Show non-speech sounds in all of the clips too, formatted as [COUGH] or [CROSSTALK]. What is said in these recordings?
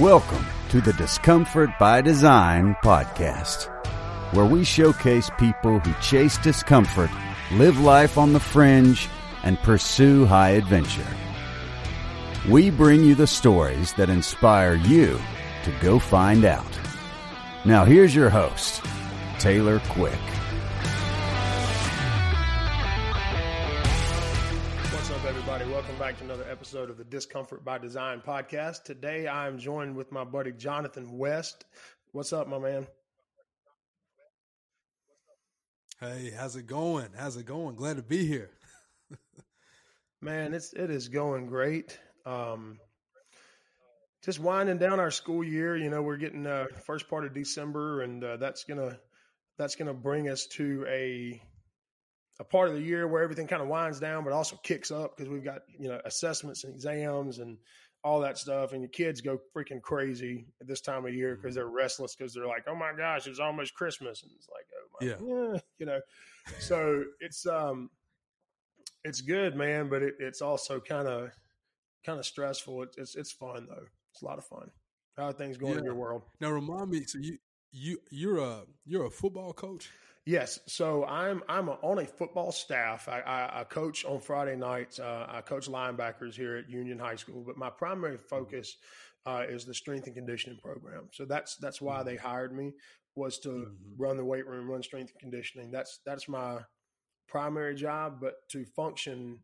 Welcome to the Discomfort by Design podcast, where we showcase people who chase discomfort, live life on the fringe, and pursue high adventure. We bring you the stories that inspire you to go find out. Now, here's your host, Taylor Quick. Welcome back to another episode of the Discomfort by Design podcast. Today, I'm joined with my buddy Jonathan West. What's up, my man? Hey, how's it going? How's it going? Glad to be here. [LAUGHS] Man, it's it is going great. Um, just winding down our school year. You know, we're getting uh, first part of December, and uh, that's gonna that's gonna bring us to a a part of the year where everything kind of winds down, but also kicks up because we've got you know assessments and exams and all that stuff, and your kids go freaking crazy at this time of year because they're restless because they're like, oh my gosh, it's almost Christmas, and it's like, oh my, Yeah. yeah, you know. So it's um, it's good, man, but it, it's also kind of kind of stressful. It, it's it's fun though. It's a lot of fun. How are things going in your world? Now remind me, so you you you're a you're a football coach? Yes, so I'm I'm on a football staff. I, I, I coach on Friday nights. Uh, I coach linebackers here at Union High School, but my primary focus uh, is the strength and conditioning program. So that's that's why they hired me was to Mhm. run the weight room, run strength and conditioning. That's that's my primary job. But to function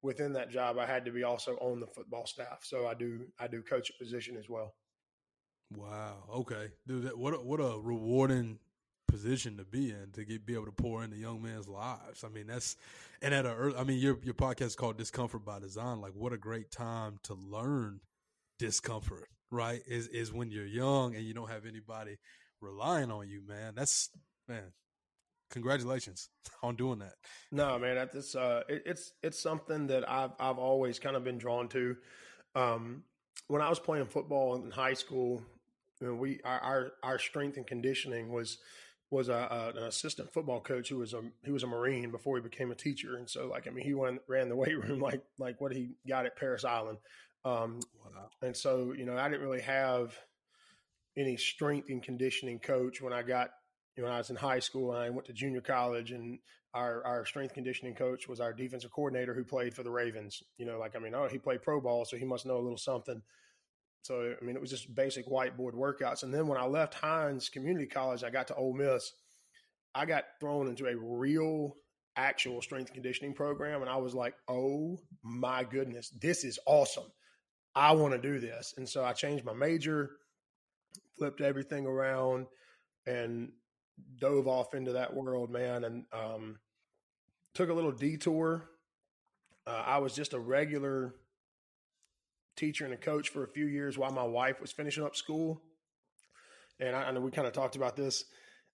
within that job, I had to be also on the football staff. So I do I do coach a position as well. Wow. Okay, dude, that, what a, what a rewarding position to be in to get be able to pour into young men's lives. I mean, that's and at a early, I mean, your your podcast is called Discomfort by Design. Like, what a great time to learn discomfort. Right? Is is when you're young and you don't have anybody relying on you, man. That's man. Congratulations [LAUGHS] on doing that. No, man, that's uh, it, it's it's something that I've I've always kind of been drawn to. Um, when I was playing football in high school, you know, we our, our our strength and conditioning was was a, a, an assistant football coach who was a he was a Marine before he became a teacher, and so like I mean he went, ran the [LAUGHS] weight room like like what he got at Parris Island, um, Wow. and so you know I didn't really have any strength and conditioning coach when I got you know, when I was in high school and I went to junior college and our, our strength conditioning coach was our defensive coordinator who played for the Ravens. You know, like, I mean, oh, he played pro ball, so he must know a little something. So, I mean, it was just basic whiteboard workouts. And then when I left Hinds Community College, I got to Ole Miss. I got thrown into a real, actual strength conditioning program. And I was like, oh my goodness, this is awesome. I want to do this. And so I changed my major, flipped everything around, and dove off into that world, man, and um, took a little detour. Uh, I was just a regular teacher and a coach for a few years while my wife was finishing up school. And I, I know we kind of talked about this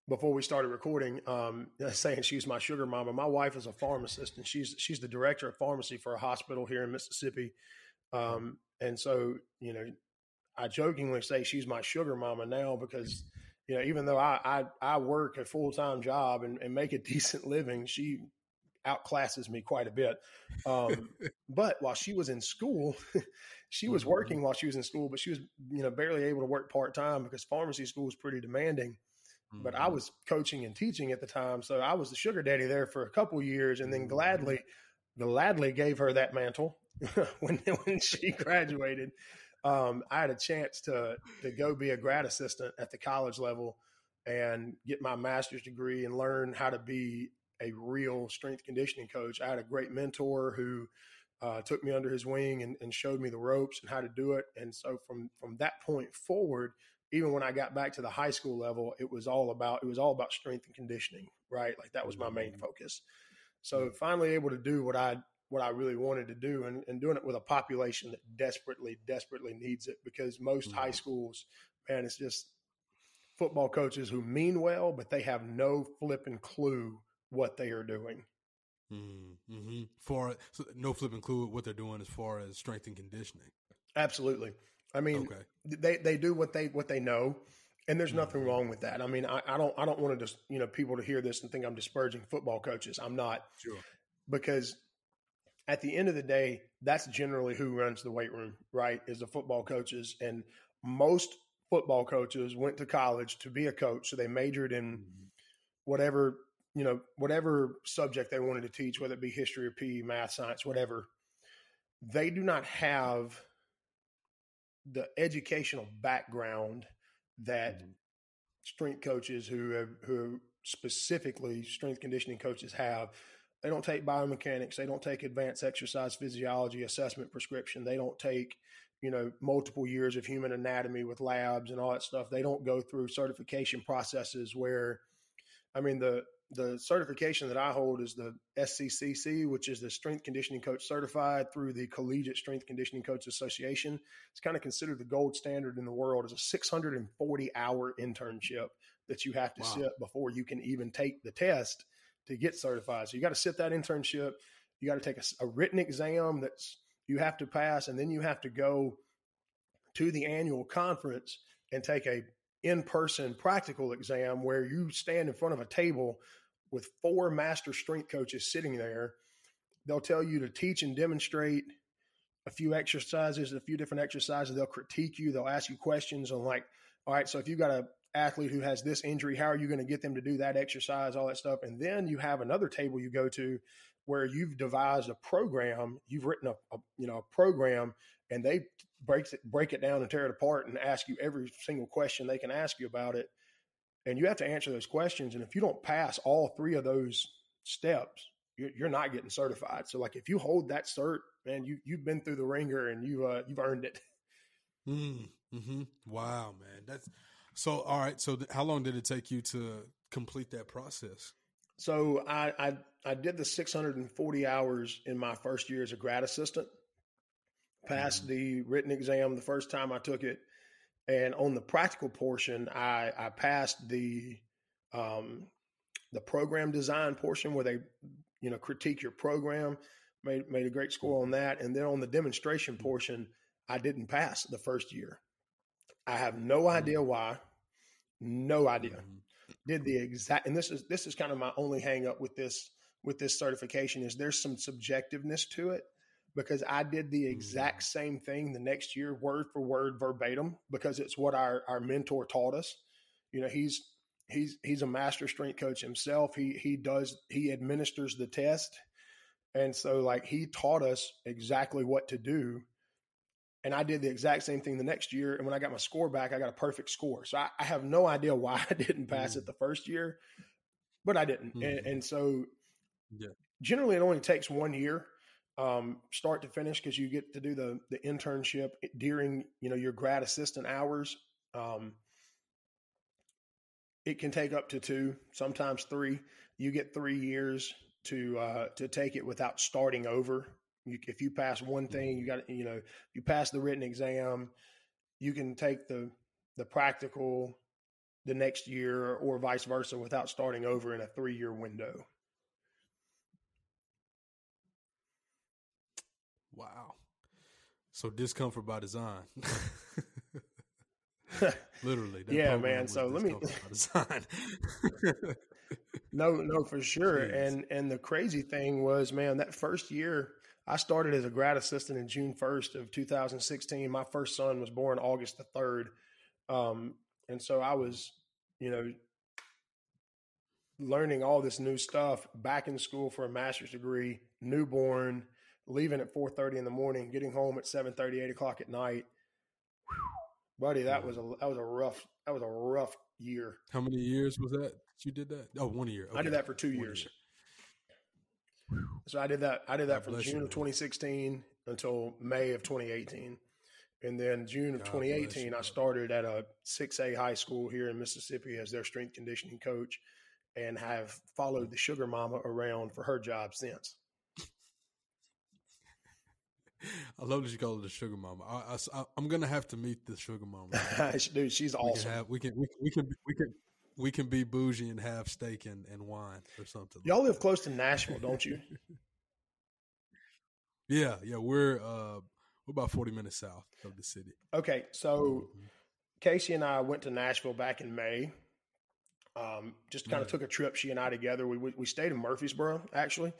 before we started recording, um, [LAUGHS] saying she's my sugar mama. My wife is a pharmacist, and she's she's the director of pharmacy for a hospital here in Mississippi. Um, and so, you know, I jokingly say she's my sugar mama now because you know, even though I I, I work a full time job and, and make a [LAUGHS] decent living, she outclasses me quite a bit. Um, [LAUGHS] but while she was in school, she was Mhm. working while she was in school, but she was you know barely able to work part time because pharmacy school is pretty demanding. But I Mhm. was coaching and teaching at the time, so I was the sugar daddy there for a couple years, and then Mhm. gladly, gladly gave her that mantle [LAUGHS] when when she graduated um, I had a chance to to go be a grad assistant at the college level and get my master's degree and learn how to be a real strength conditioning coach. I had a great mentor who uh, took me under his wing and, and showed me the ropes and how to do it. And so from from that point forward, even when I got back to the high school level, it was all about it was all about strength and conditioning, right? Like that was my main Mhm. focus. So finally able to do what I what I really wanted to do and, and doing it with a population that desperately, desperately needs it because most high Mhm. schools, man, it's just football coaches who mean well, but they have no flipping clue what they are doing. Mm-hmm. For so no flipping clue what they're doing as far as strength and conditioning. Absolutely. I mean, Okay. they they do what they what they know, and there's nothing Mhm. wrong with that. I mean, I, I don't I don't want to just you know people to hear this and think I'm disparaging football coaches. I'm not Sure. because at the end of the day, that's generally who runs the weight room, right? Is the football coaches, and most football coaches went to college to be a coach, so they majored in Mm-hmm. whatever you know whatever subject they wanted to teach, whether it be history or PE, math, science, whatever. They do not have the educational background that Mhm. strength coaches who have, who specifically strength conditioning coaches have. They don't take biomechanics. They don't take advanced exercise physiology assessment prescription. They don't take, you know, multiple years of human anatomy with labs and all that stuff. They don't go through certification processes where, I mean, the the certification that I hold is the SCCC, which is the Strength Conditioning Coach Certified through the Collegiate Strength Conditioning Coach Association. It's kind of considered the gold standard in the world. It's a 640 hour internship that you have to Wow. sit before you can even take the test to get certified. So you got to sit that internship. You got to take a written exam that's you have to pass, and then you have to go to the annual conference and take a in-person practical exam where you stand in front of a table with four master strength coaches sitting there. They'll tell you to teach and demonstrate a few exercises, a few different exercises. They'll critique you. They'll ask you questions on like, all right, so if you've got a athlete who has this injury, how are you going to get them to do that exercise, all that stuff? And then you have another table you go to where you've devised a program, you've written a, a you know a program, and they break it break it down and tear it apart and ask you every single question they can ask you about it, and you have to answer those questions. And if you don't pass all three of those steps, you're, you're not getting certified. So like if you hold that cert, man, you you've been through the wringer and you uh, you've earned it. [LAUGHS] Mm, hmm Wow, man. That's so. All right. So, th- how long did it take you to complete that process? So I, I I did the 640 hours in my first year as a grad assistant. Passed the written exam the first time I took it, and on the practical portion, I I passed the um, the program design portion where they you know critique your program. Made made a great score on that, and then on the demonstration portion, I didn't pass the first year. I have no idea why. No idea Mhm. did the exact and this is this is kind of my only hang up with this with this certification is there's some subjectiveness to it because I did the exact same thing the next year word for word verbatim because it's what our our mentor taught us you know he's he's he's a master strength coach himself he he does he administers the test and so like he taught us exactly what to do and I did the exact same thing the next year. And when I got my score back, I got a perfect score. So I, I have no idea why [LAUGHS] I didn't pass Mm. it the first year, but I didn't. And, Mhm. and so Yeah. generally it only takes one year, um, start to finish, because you get to do the the internship during you know your grad assistant hours. Um, it can take up to two, sometimes three. You get three years to uh, to take it without starting over. You, if you pass one thing, you got you know you pass the written exam, you can take the the practical the next year or vice versa without starting over in a three year window. Wow. So discomfort by design. [LAUGHS] Literally. Yeah, man. So let me-. No, no, for sure. Jeez. And and the crazy thing was, man, that first year I started as a grad assistant in June first of 2016. My first son was born August the third, um, and so I was, you know, learning all this new stuff. Back in school for a master's degree, newborn, leaving at 4:30 in the morning, getting home at 7:30, 8 o'clock at night. Whew. buddy, that was a that was a rough that was a rough year. How many years was that you did that? Oh, one year. I did that for two One years. year. So I did that. I did that God from bless you, June of man. 2016 until May of 2018, and then June of God 2018, you, I started at a 6A high school here in Mississippi as their strength conditioning coach, and have followed mm. the sugar mama around for her job since. [LAUGHS] I love that you call it the sugar mama. I, I, am gonna have to meet the sugar mama. [LAUGHS] Dude, she's We awesome. can have we can we, we can we can we can be bougie and have steak and, and wine or something. Y'all like live that. close to Nashville, don't you? [LAUGHS] Yeah, yeah. We're uh we're about forty minutes south of the city. Okay, so Mhm. Casey and I went to Nashville back in May. Um, just kind of Right. took a trip, she and I together. We, we we stayed in Murfreesboro actually,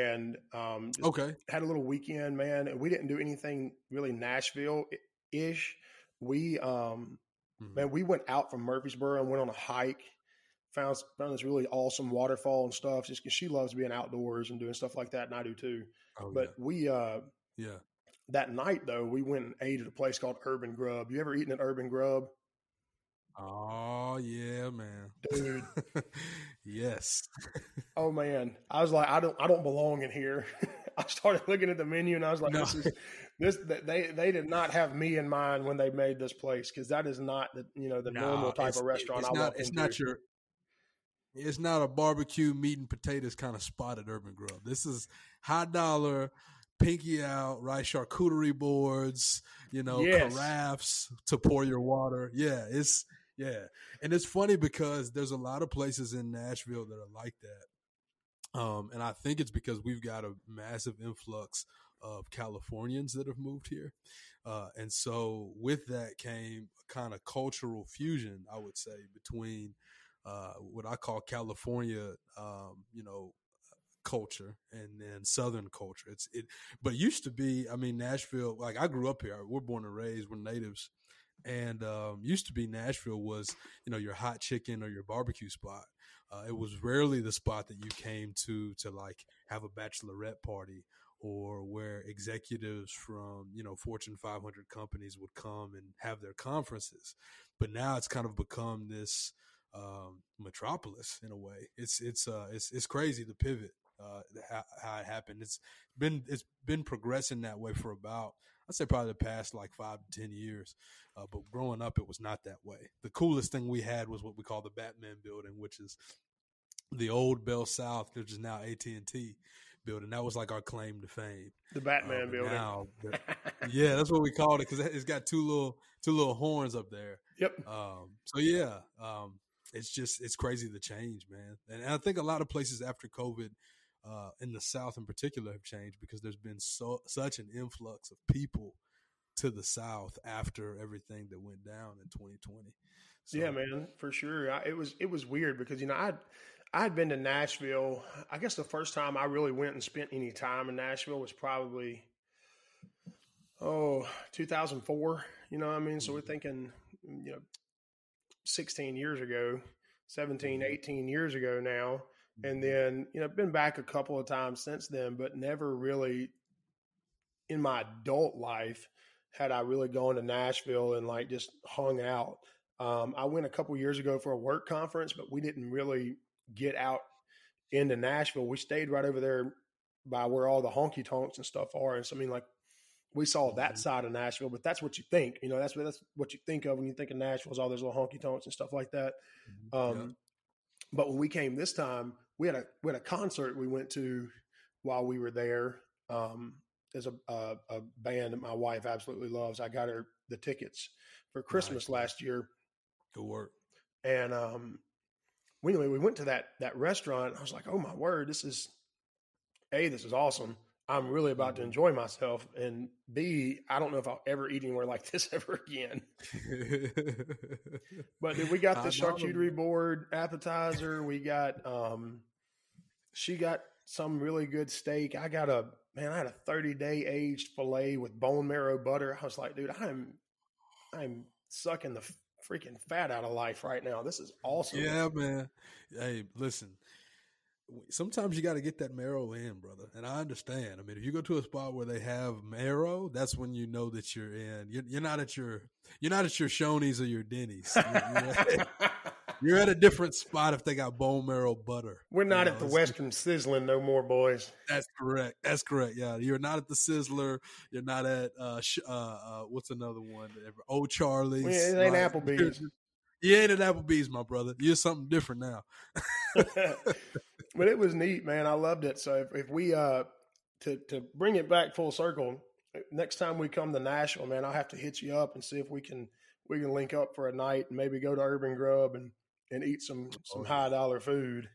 and um, Okay. had a little weekend, man. And we didn't do anything really Nashville ish. we um Mhm. man, we went out from Murfreesboro and went on a hike. Found found this really awesome waterfall and stuff. Just because she loves being outdoors and doing stuff like that, and I do too. Oh, But we uh yeah. yeah. that night though, we went and ate at a place called Urban Grub. You ever eaten at Urban Grub, Oh yeah, man. dude? [LAUGHS] yes. [LAUGHS] oh man, I was like, I don't, I don't belong in here. [LAUGHS] I started looking at the menu and I was like, No. this is this. They they did not have me in mind when they made this place because that is not the you know the normal type of restaurant It's I not. It's into. not your. It's not a barbecue meat and potatoes kind of spot at Urban Grub. This is high dollar, pinky out, right? Charcuterie boards, you know, Yes. carafes to pour your water. Yeah, it's yeah, and it's funny because there's a lot of places in Nashville that are like that, um, and I think it's because we've got a massive influx of Californians that have moved here, uh, and so with that came a kind of cultural fusion, I would say, between uh, what I call California, um, you know, culture and then Southern culture. It's it, but it used to be. I mean, Nashville. Like I grew up here. We're born and raised. We're natives, and um, used to be Nashville was you know your hot chicken or your barbecue spot. Uh, it was rarely the spot that you came to to like have a bachelorette party or where executives from you know Fortune 500 companies would come and have their conferences. But now it's kind of become this um, metropolis in a way. It's it's uh it's it's crazy the pivot uh how, how it happened. It's been it's been progressing that way for about I'd say probably the past like five to ten years. Uh, but growing up, it was not that way. The coolest thing we had was what we call the Batman Building, which is the old Bell South, which is now AT and T building. That was like our claim to fame. the Batman Uh, building. now the- [LAUGHS] yeah, that's what we called it because it's got two little two little horns up there. yep. Um, so yeah, um, it's just it's crazy the change, man. And I think a lot of places after COVID, uh, in the South in particular, have changed because there's been so such an influx of people to the South after everything that went down in 2020. So, Yeah, man, for sure. I, it was it was weird because you know I I had been to Nashville. I guess the first time I really went and spent any time in Nashville was probably oh 2004. You know what I mean? So we're Mhm. thinking you know 16 years ago, 17, Mhm. 18 years ago now. And then you know been back a couple of times since then, but never really in my adult life had I really gone to Nashville and like just hung out. Um, I went a couple years ago for a work conference, but we didn't really get out into Nashville. We stayed right over there by where all the honky tonks and stuff are. And so, I mean, like, we saw that Mhm. side of Nashville, but that's what you think. You know, that's what that's what you think of when you think of Nashville is all those little honky tonks and stuff like that. Mhm. Um, Yeah. But when we came this time, we had a we had a concert we went to while we were there. Um, there's a, a a band that my wife absolutely loves. I got her the tickets for Christmas Nice. last year, good work. and um, we anyway we went to that that restaurant. I was like, oh my word, this is a this is awesome. I'm really about to Mhm. enjoy myself, and B, I don't know if I'll ever eat anywhere like [LAUGHS] this ever again. [LAUGHS] But then we got the charcuterie board appetizer. We got um she got some really good steak. I got a man, I had a 30 day aged filet with bone marrow butter. I was like, dude, I'm I'm sucking the freaking fat out of life right now. This is awesome. Yeah, man. Hey, listen. Sometimes you got to get that marrow in, brother. And I understand. I mean, if you go to a spot where they have marrow, that's when you know that you're in. You're, you're not at your you're not at your Shoney's or your Denny's. You're, you're, [LAUGHS] you're at a different spot if they got bone marrow butter. We're not You at the Western Sizzlin no more, boys. That's correct. That's correct. Yeah, you're not at the Sizzler. You're not at uh, sh- uh, uh what's another one? Oh, Charlie's. We- it ain't Like, Applebee's. You ain't at Applebee's, my brother. You're something different now. [LAUGHS] but it was neat, man. I loved it. So if, if we uh to to bring it back full circle, next time we come to Nashville, man, I'll have to hit you up and see if we can we can link up for a night and maybe go to Urban Grub and and eat some some Oh, high dollar food.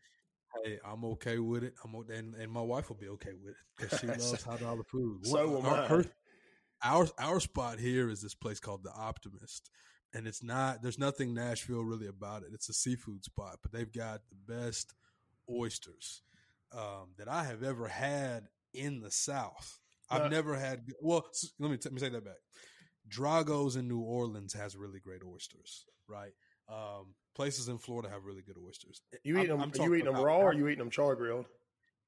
Hey, I'm okay with it. I'm and and my wife will be okay with it because she [LAUGHS] loves high dollar food. So am our, I. her- our our spot here is this place called the Optimist, and it's not. There's nothing Nashville really about it. It's a seafood spot, but they've got the best oysters um, that I have ever had in the South. I've Uh, never had. Well, let me t- let me say that back. Drago's in New Orleans has really great oysters, right? Um, places in Florida have really good oysters. You eat them? I'm you eating them raw or you eating them char grilled?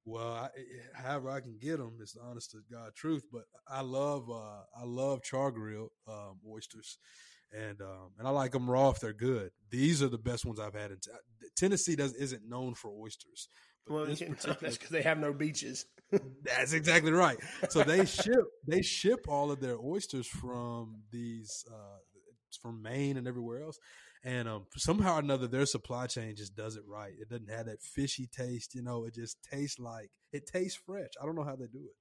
Well, I, however I can get them, it's the honest to God truth. But I love uh, I love char grilled um, oysters, and um, and I like them raw if they're good. These are the best ones I've had in t- Tennessee. Does isn't known for oysters. well, [LAUGHS] that's because they have no beaches. [LAUGHS] that's exactly right. So they ship they ship all of their oysters from these uh, from Maine and everywhere else. And um, somehow or another, their supply chain just does it right. It doesn't have that fishy taste, you know. It just tastes like it tastes fresh. I don't know how they do it.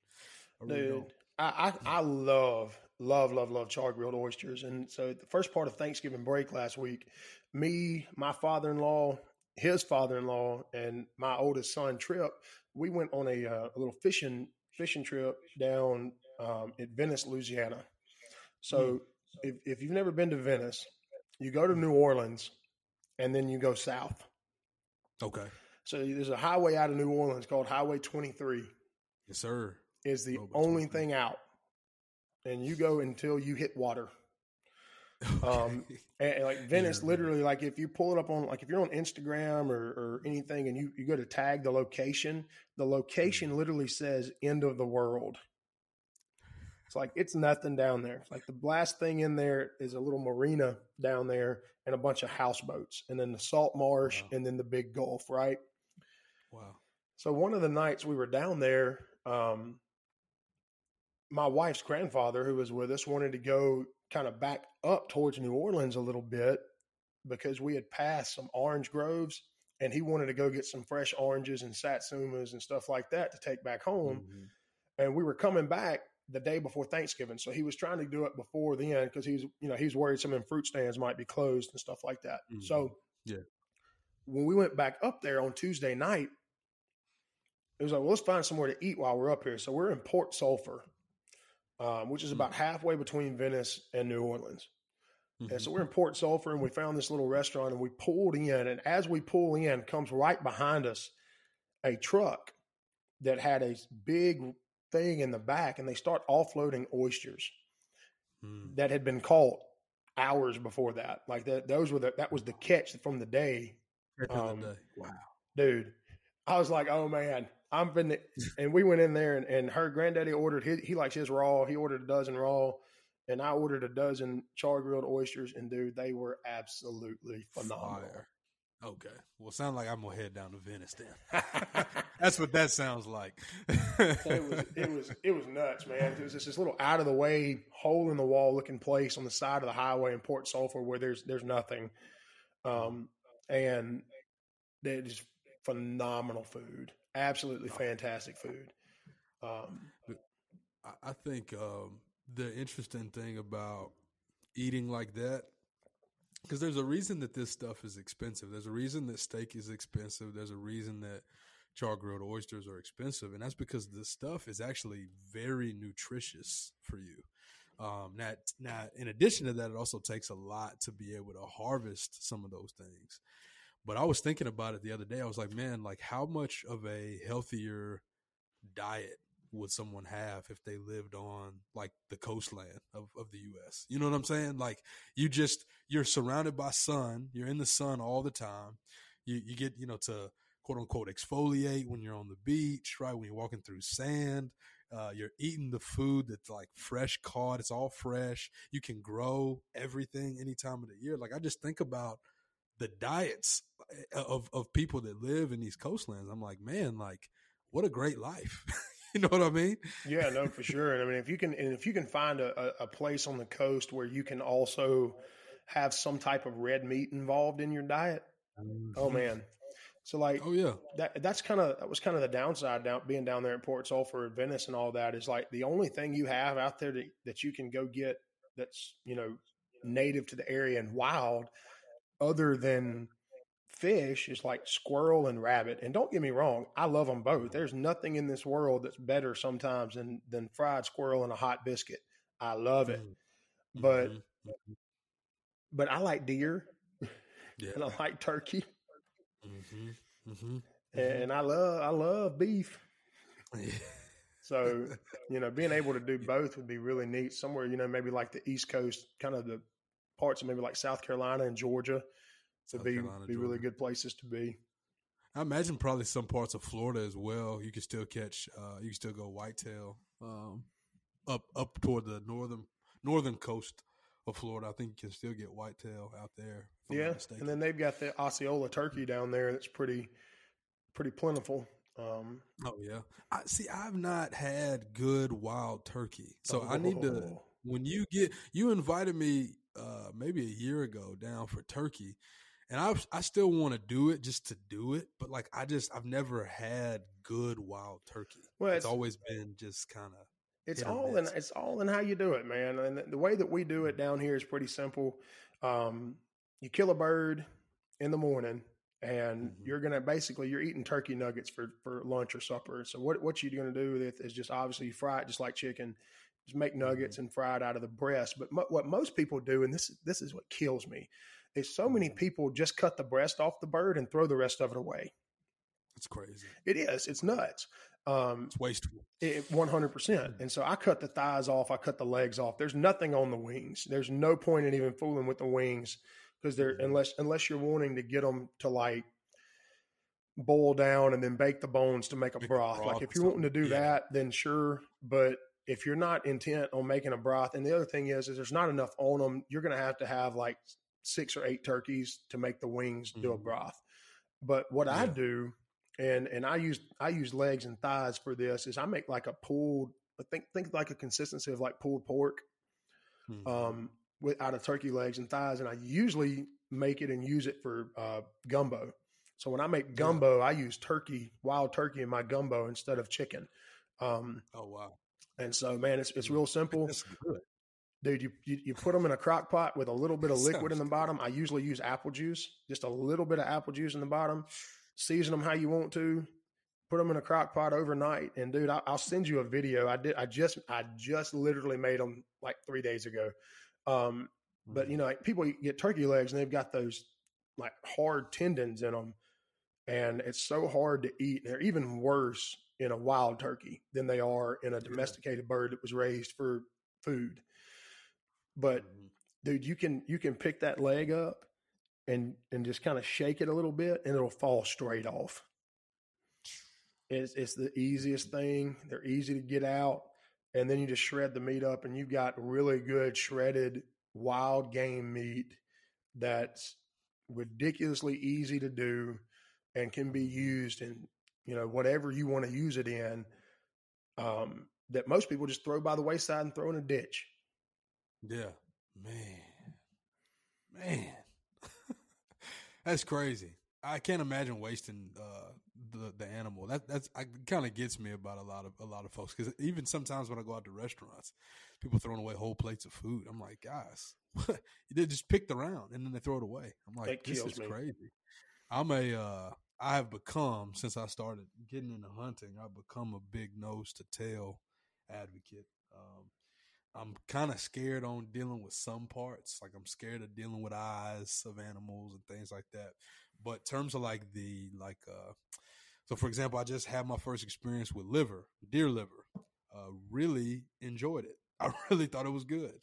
I really Dude, I, I, I love love love love char grilled oysters. And so the first part of Thanksgiving break last week, me, my father in law, his father in law, and my oldest son Trip, we went on a, uh, a little fishing fishing trip down um, at Venice, Louisiana. So mm. if, if you've never been to Venice, you go to New Orleans, and then you go south. Okay. So there's a highway out of New Orleans called Highway 23. Yes, sir. Is the only thing out, and you go until you hit water. [LAUGHS] Okay. Um, and, and, like Venice, yeah, literally, like if you pull it up on, like if you're on Instagram or, or anything, and you you go to tag the location, the location mm-hmm. literally says "end of the world." It's like it's nothing down there. It's like the last thing in there is a little marina down there and a bunch of houseboats, and then the salt marsh, wow. and then the big Gulf. Right. Wow. So one of the nights we were down there, um, my wife's grandfather, who was with us, wanted to go kind of back up towards New Orleans a little bit because we had passed some orange groves and he wanted to go get some fresh oranges and satsumas and stuff like that to take back home. Mm-hmm. And we were coming back the day before Thanksgiving. So he was trying to do it before then because he's, you know, he's worried some of fruit stands might be closed and stuff like that. Mm-hmm. So yeah, when we went back up there on Tuesday night, it was like, well, let's find somewhere to eat while we're up here. So we're in Port Sulphur, um, which is about mm-hmm. halfway between Venice and New Orleans. Mm-hmm. And so we're in Port Sulphur and we found this little restaurant and we pulled in. And as we pull in, comes right behind us a truck that had a big thing in the back and they start offloading oysters mm. that had been caught hours before that. Like that, those were the, that was the catch from the day. Um, the day. Wow. Dude, I was like, oh man, I'm been, [LAUGHS] and we went in there and, and her granddaddy ordered his, he likes his raw. He ordered a dozen raw and I ordered a dozen char grilled oysters and dude, they were absolutely phenomenal. Fire. Okay. Well, sound like I'm gonna head down to Venice then. [LAUGHS] That's what that sounds like. it was it was it was nuts, man. It was just this little out of the way, hole in the wall looking place on the side of the highway in Port Sulphur where there's there's nothing, um, and it is phenomenal food, absolutely fantastic food. Um, I think um, the interesting thing about eating like that because there's a reason that this stuff is expensive. There's a reason that steak is expensive. There's a reason that char grilled oysters are expensive, and that's because the stuff is actually very nutritious for you. Um, now, now, in addition to that, it also takes a lot to be able to harvest some of those things. But I was thinking about it the other day. I was like, man, like how much of a healthier diet would someone have if they lived on like the coastland of, of the US? You know what I'm saying? Like you just you're surrounded by sun, you're in the sun all the time. You you get, you know, to quote unquote exfoliate when you're on the beach, right? When you're walking through sand. Uh, you're eating the food that's like fresh caught. It's all fresh. You can grow everything any time of the year. Like I just think about the diets eh, of of people that live in these coastlands. I'm like, man, like what a great life. [LAUGHS] you know what I mean? Yeah, no, for sure. And I mean, if you can, and if you can find a, a place on the coast where you can also have some type of red meat involved in your diet, mm-hmm. oh man. So like, oh yeah, that that's kind of that was kind of the downside down being down there at Port Sulphur, Venice, and all that is like the only thing you have out there that, that you can go get that's you know native to the area and wild, other than fish is like squirrel and rabbit. And don't get me wrong, I love them both. There's nothing in this world that's better sometimes than than fried squirrel and a hot biscuit. I love it. Mm-hmm. But mm-hmm. but I like deer. Yeah. [LAUGHS] and I like turkey. Mm-hmm. mm-hmm. And I love I love beef. [LAUGHS] So, you know, being able to do both would be really neat. Somewhere, you know, maybe like the East Coast, kind of the parts of maybe like South Carolina and Georgia would be Carolina, be really good places to be. I imagine probably some parts of Florida as well. You can still catch. Uh, you can still go whitetail um, up up toward the northern northern coast of Florida. I think you can still get whitetail out there. if I'm not Yeah, and then they've got the Osceola turkey down there that's pretty pretty plentiful. Um, oh yeah. I see. I've not had good wild turkey, so I need to. oh, When you get, you invited me uh, maybe a year ago down for turkey, and I I still want to do it just to do it, but like I just I've never had good wild turkey. Well, it's it's- always been just kind of It's all in it's all in how you do it, man. And the- the way that we do it down here is pretty simple. Um, you kill a bird in the morning, and Mhm. you're gonna basically you're eating turkey nuggets for for lunch or supper. So what what you're gonna do with it is just obviously you fry it just like chicken, just make nuggets and fry it out of the breast. But mo- what most people do, and this this is what kills me, is so many Mhm. people just cut the breast off the bird and throw the rest of it away. it's crazy. It is. It's nuts. Um, It's wasteful. one hundred percent. And so I cut the thighs off. I cut the legs off. There's nothing on the wings. There's no point in even fooling with the wings because they're Mhm. unless unless you're wanting to get them to like boil down and then bake the bones to make a Make broth. broth Like if you're wanting to do. Yeah. that, then sure. But if you're not intent on making a broth, and the other thing is, is there's not enough on them. You're going to have to have like six or eight turkeys to make the wings do a Mhm. broth. But what I do, and and I use I use legs and thighs for this, is I make like a pulled. I think think like a consistency of like pulled pork Mhm. um, with out of turkey legs and thighs, and I usually make it and use it for uh, gumbo. So when I make gumbo, I use turkey, wild turkey in my gumbo instead of chicken. Um, oh wow, and so, man, it's it's real [LAUGHS] simple, dude. You, you you put them in a crock pot with a little bit of liquid in the bottom. I usually use apple juice, just a little bit of apple juice in the bottom. Season them how you want to. Put them in a crock pot overnight, and dude, I, I'll send you a video. I did. I just I just literally made them like three days ago. Um, but you know, like people get turkey legs and they've got those like hard tendons in them, and it's so hard to eat. They're even worse in a wild turkey than they are in a domesticated bird that was raised for food. But Mhm. dude, you can you can pick that leg up and and just kind of shake it a little bit, and it'll fall straight off. It's it's the easiest thing. They're easy to get out, and then you just shred the meat up, and you've got really good shredded wild game meat that's ridiculously easy to do and can be used in you know whatever you want to use it in. Um, that most people just throw by the wayside and throw in a ditch. Yeah, man, man, that's crazy. I can't imagine wasting uh, the the animal. That that's kind of gets me about a lot of a lot of folks because even sometimes when I go out to restaurants, people throwing away whole plates of food. I'm like, guys, [LAUGHS] they just picked around and then they throw it away. I'm like, this is me. crazy. I'm a uh, I have become since I started getting into hunting. I've become a big nose to tail advocate. Um, I'm kind of scared on dealing with some parts. Like I'm scared of dealing with eyes of animals and things like that. But terms of like the like uh so for example, I just had my first experience with liver, deer liver. Uh really enjoyed it. [LAUGHS] I really thought it was good.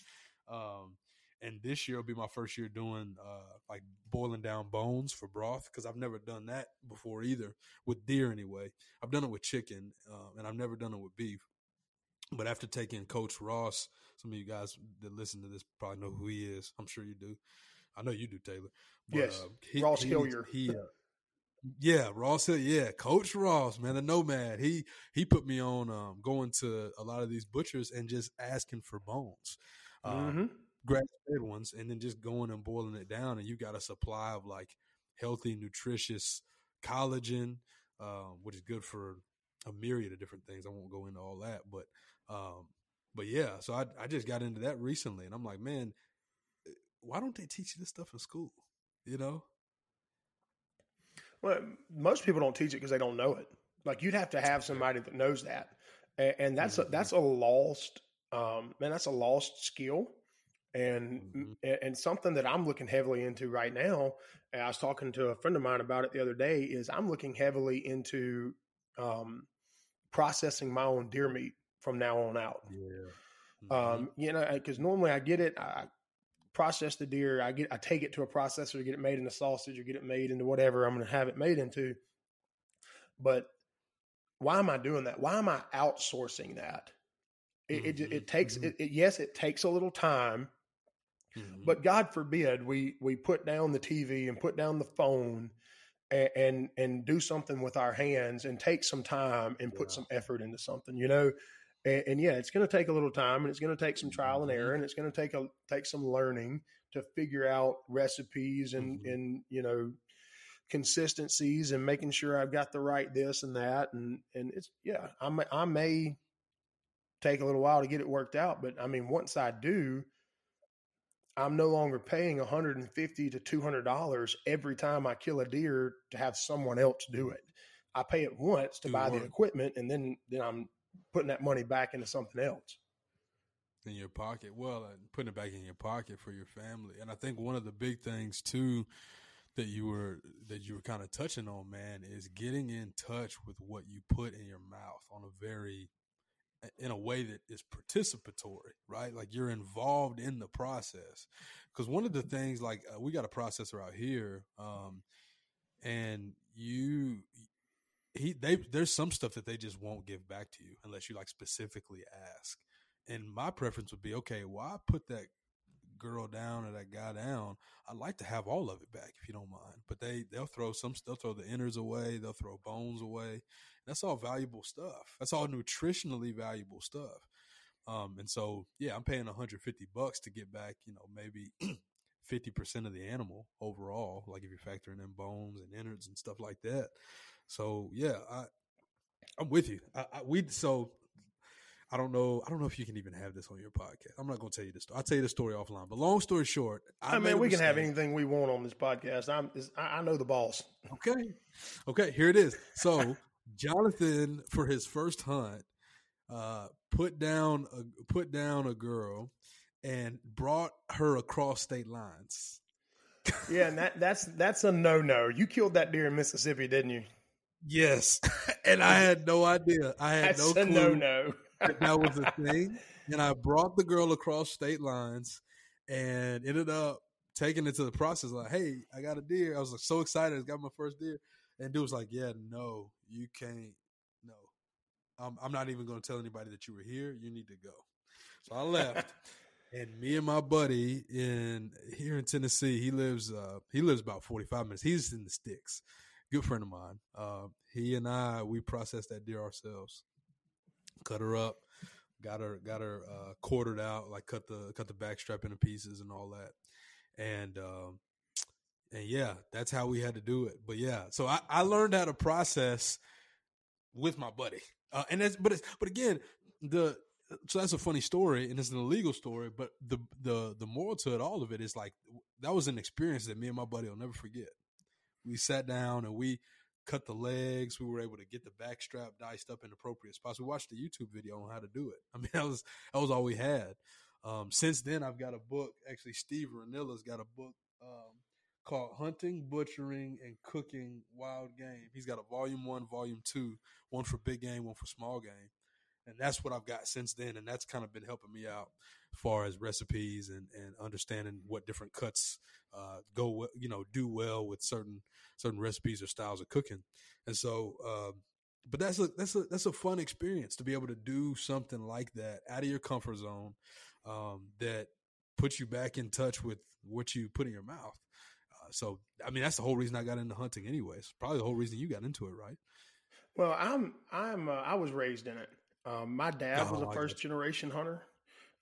Um and this year will be my first year doing uh like boiling down bones for broth because I've never done that before either with deer anyway. I've done it with chicken uh, and I've never done it with beef. But after taking Coach Ross, some of you guys that listen to this probably know who he is. I'm sure you do. I know you do, Taylor. But, Yes, uh, he, Ross he- Hillier. He, uh, yeah, Ross Hill. Yeah, Coach Ross, man, the nomad. He he put me on um, going to a lot of these butchers and just asking for bones. Um, Mhm. grass fed ones and then just going and boiling it down and you got a supply of like healthy nutritious collagen um, which is good for a myriad of different things i won't go into all that but um, but yeah so I, I just got into that recently and i'm like man why don't they teach you this stuff in school you know Well, most people don't teach it because they don't know it. Like you'd have to have somebody that knows that, and, and that's a, Mhm. that's a lost um, man. That's a lost skill, and Mhm. and and something that I'm looking heavily into right now. I was talking to a friend of mine about it the other day. Is I'm looking heavily into um, processing my own deer meat from now on out. Yeah. Mm-hmm. Um, you know, because normally I get it, I process the deer, I get, I take it to a processor to get it made into sausage or get it made into whatever I'm going to have it made into. But why am I doing that? Why am I outsourcing that? It, mm-hmm. it, it, takes, mm-hmm. it, yes, it takes a little time, mm-hmm. but God forbid we, we put down the TV and put down the phone and, and, and do something with our hands and take some time and put yeah. some effort into something, you know, and, and yeah, it's going to take a little time and it's going to take some trial and mm-hmm. error and it's going to take a, take some learning to figure out recipes and, mm-hmm. and, you know, consistencies and making sure I've got the right this and that. And, and it's, yeah, I may, I may take a little while to get it worked out, but I mean, once I do, I'm no longer paying 150 to 200 dollars every time I kill a deer to have someone else do it. I pay it once to do buy the equipment, and then then I'm putting that money back into something else in your pocket. Well, putting it back in your pocket for your family, and I think one of the big things too that you were that you were kind of touching on, man, is getting in touch with what you put in your mouth on a very in a way that is participatory, right? Like you're involved in the process. Because one of the things, like uh, we got a processor out here, um, and you, he, they, there's some stuff that they just won't give back to you unless you like specifically ask. And my preference would be, okay, well, put that girl down or that guy down, I'd like to have all of it back if you don't mind. But they they'll throw some they'll throw the innards away, they'll throw bones away. That's all valuable stuff. That's all nutritionally valuable stuff. Um, and so yeah, I'm paying 150 bucks to get back, you know, maybe 50% of the animal overall, like if you're factoring in bones and innards and stuff like that. So yeah, I I'm with you. I, I, we so I don't know. I don't know if you can even have this on your podcast. I'm not going to tell you this. Story. I'll tell you the story offline. But long story short, I, I mean, we can have anything we want on this podcast. I'm, I know the boss. Okay, okay. Here it is. So Jonathan, for his first hunt, uh, put down a put down a girl and brought her across state lines. yeah, and that that's that's a no no. You killed that deer in Mississippi, didn't you? Yes, [LAUGHS] and I had no idea. I had that's no clue. no no that, that was a [LAUGHS] thing. And I brought the girl across state lines and ended up taking it to the process. Like, hey, I got a deer. I was like so excited. I got my first deer. And dude was like, yeah, no, you can't. No, I'm, I'm not even going to tell anybody that you were here. You need to go. So I left. [LAUGHS] and me and my buddy in here in Tennessee, he lives uh he lives about 45 minutes. He's in the sticks. Good friend of mine. Uh, he and I we processed that deer ourselves cut her up, got her got her uh, quartered out, like cut the cut the back strap into pieces and all that, and um, and yeah, that's how we had to do it. But yeah, so I, I learned how to process with my buddy, uh, and that's but it's, but again the so that's a funny story and it's an illegal story, but the the the moral to it all of it is like that was an experience that me and my buddy will never forget. We sat down and we cut the legs. We were able to get the back strap diced up in appropriate spots. We watched the YouTube video on how to do it. [LAUGHS] I mean, that was that was all we had. Um, since then, I've got a book. Actually, Steve Rinella's got a book um, called "Hunting, Butchering, and Cooking Wild Game." He's got a volume one, volume two, one for big game, one for small game, and that's what I've got since then. And that's kind of been helping me out far as recipes and, and understanding what different cuts uh, go, well you know, do well with certain certain recipes or styles of cooking. And so, uh, but that's a that's a that's a fun experience to be able to do something like that out of your comfort zone um, that puts you back in touch with what you put in your mouth. Uh, so, I mean, that's the whole reason I got into hunting, anyways. Probably the whole reason you got into it, right? Well, I'm I'm uh, I was raised in it. Um, my dad oh, was a first generation hunter.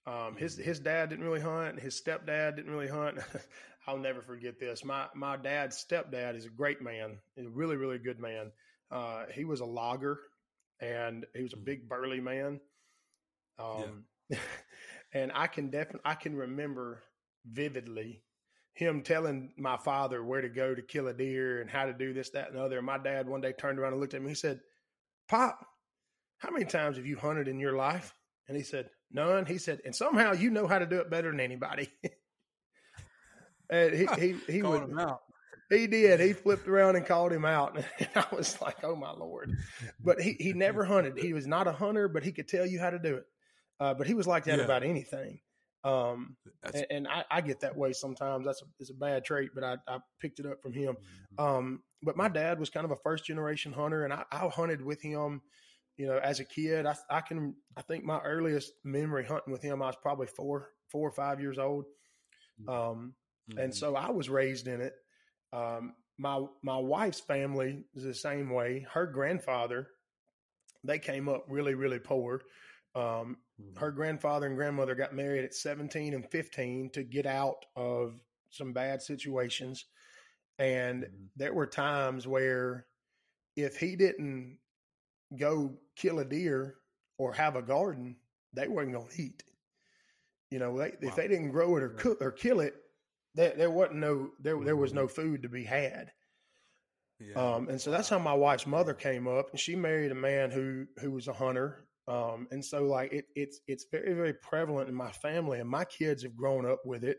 Um, his his dad didn't really hunt. His stepdad didn't really hunt. [LAUGHS] I'll never forget this. My my dad's stepdad is a great man. He's a really really good man. Uh, he was a logger, and he was a big burly man. Um, yeah. [LAUGHS] and I can definitely I can remember vividly him telling my father where to go to kill a deer and how to do this, that, and the other. And my dad one day turned around and looked at me. He said, "Pop, how many times have you hunted in your life?" And he said, None. He said, and somehow you know how to do it better than anybody. [LAUGHS] and he he, he would he did. He flipped around and called him out, [LAUGHS] and I was like, "Oh my lord!" But he he never hunted. He was not a hunter, but he could tell you how to do it. Uh, but he was like that Yeah. about anything. Um, and, and I, I get that way sometimes. That's a, it's a bad trait, but I, I picked it up from him. Um, but my dad was kind of a first generation hunter, and I, I hunted with him. You know, as a kid, I, I can I think my earliest memory hunting with him, I was probably four four or five years old. Um, and Mhm. so I was raised in it. Um, my my wife's family is the same way. Her grandfather, they came up really really poor. Um, her grandfather and grandmother got married at 17 and 15 to get out of some bad situations. And Mhm. there were times where if he didn't go kill a deer or have a garden, they weren't going to eat. You know, they, if they didn't grow it or cook or kill it, there, there wasn't no there there was no food to be had. Yeah. Um, and so that's how my wife's mother came up, and she married a man who who was a hunter. Um, and so like it, it's it's very very prevalent in my family, and my kids have grown up with it.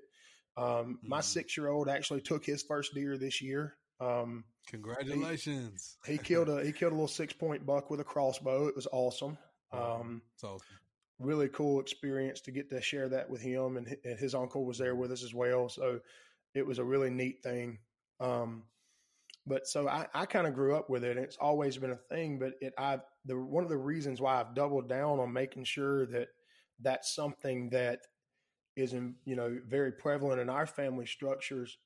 Um, My Mhm. six year old actually took his first deer this year. Um, Congratulations. he killed a he killed a little six point buck with a crossbow. It was awesome. Um, It's awesome. really cool experience to get to share that with him and, and his uncle was there with us as well so it was a really neat thing um, but so i, I kind of grew up with it it's always been a thing but it i the one of the reasons why i've doubled down on making sure that that's something that is in you know very prevalent in our family structures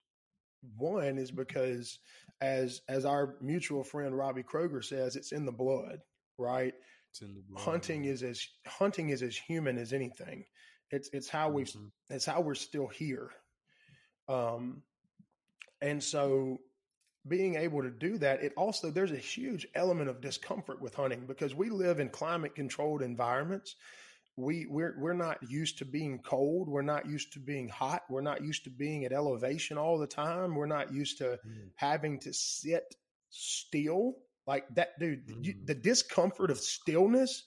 one is because as as our mutual friend robbie kroger says it's in the blood right It's in the blood, hunting is as hunting is as human as anything. It's it's how we've Mhm. it's how we're still here. Um, and so being able to do that, it also there's a huge element of discomfort with hunting because we live in climate controlled environments. We we're we're not used to being cold. We're not used to being hot. We're not used to being at elevation all the time. We're not used to Mhm. having to sit still like that dude you, Mhm. the discomfort of stillness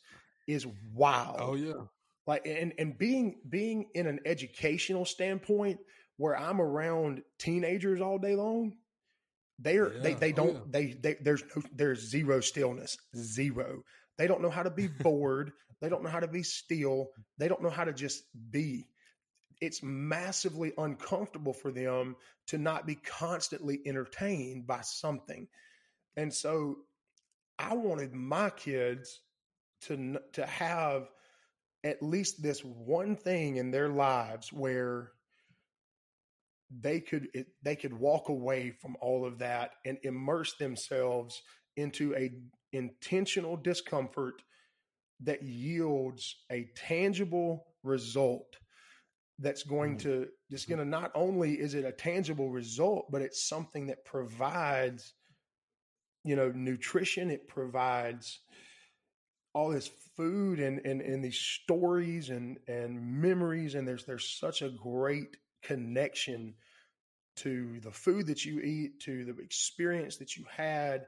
is wild Oh yeah. like and and being being in an educational standpoint where i'm around teenagers all day long they're they Yeah. they Oh, don't yeah. they, they there's no there's zero stillness zero they don't know how to be bored. They don't know how to be still. They don't know how to just be. It's massively uncomfortable for them to not be constantly entertained by something. And so i wanted my kids to to have at least this one thing in their lives where they could they could walk away from all of that and immerse themselves into a intentional discomfort that yields a tangible result that's going Mhm. to just going to not only is it a tangible result but it's something that provides you know nutrition it provides all this food and, and, and these stories and, and memories and there's there's such a great connection to the food that you eat to the experience that you had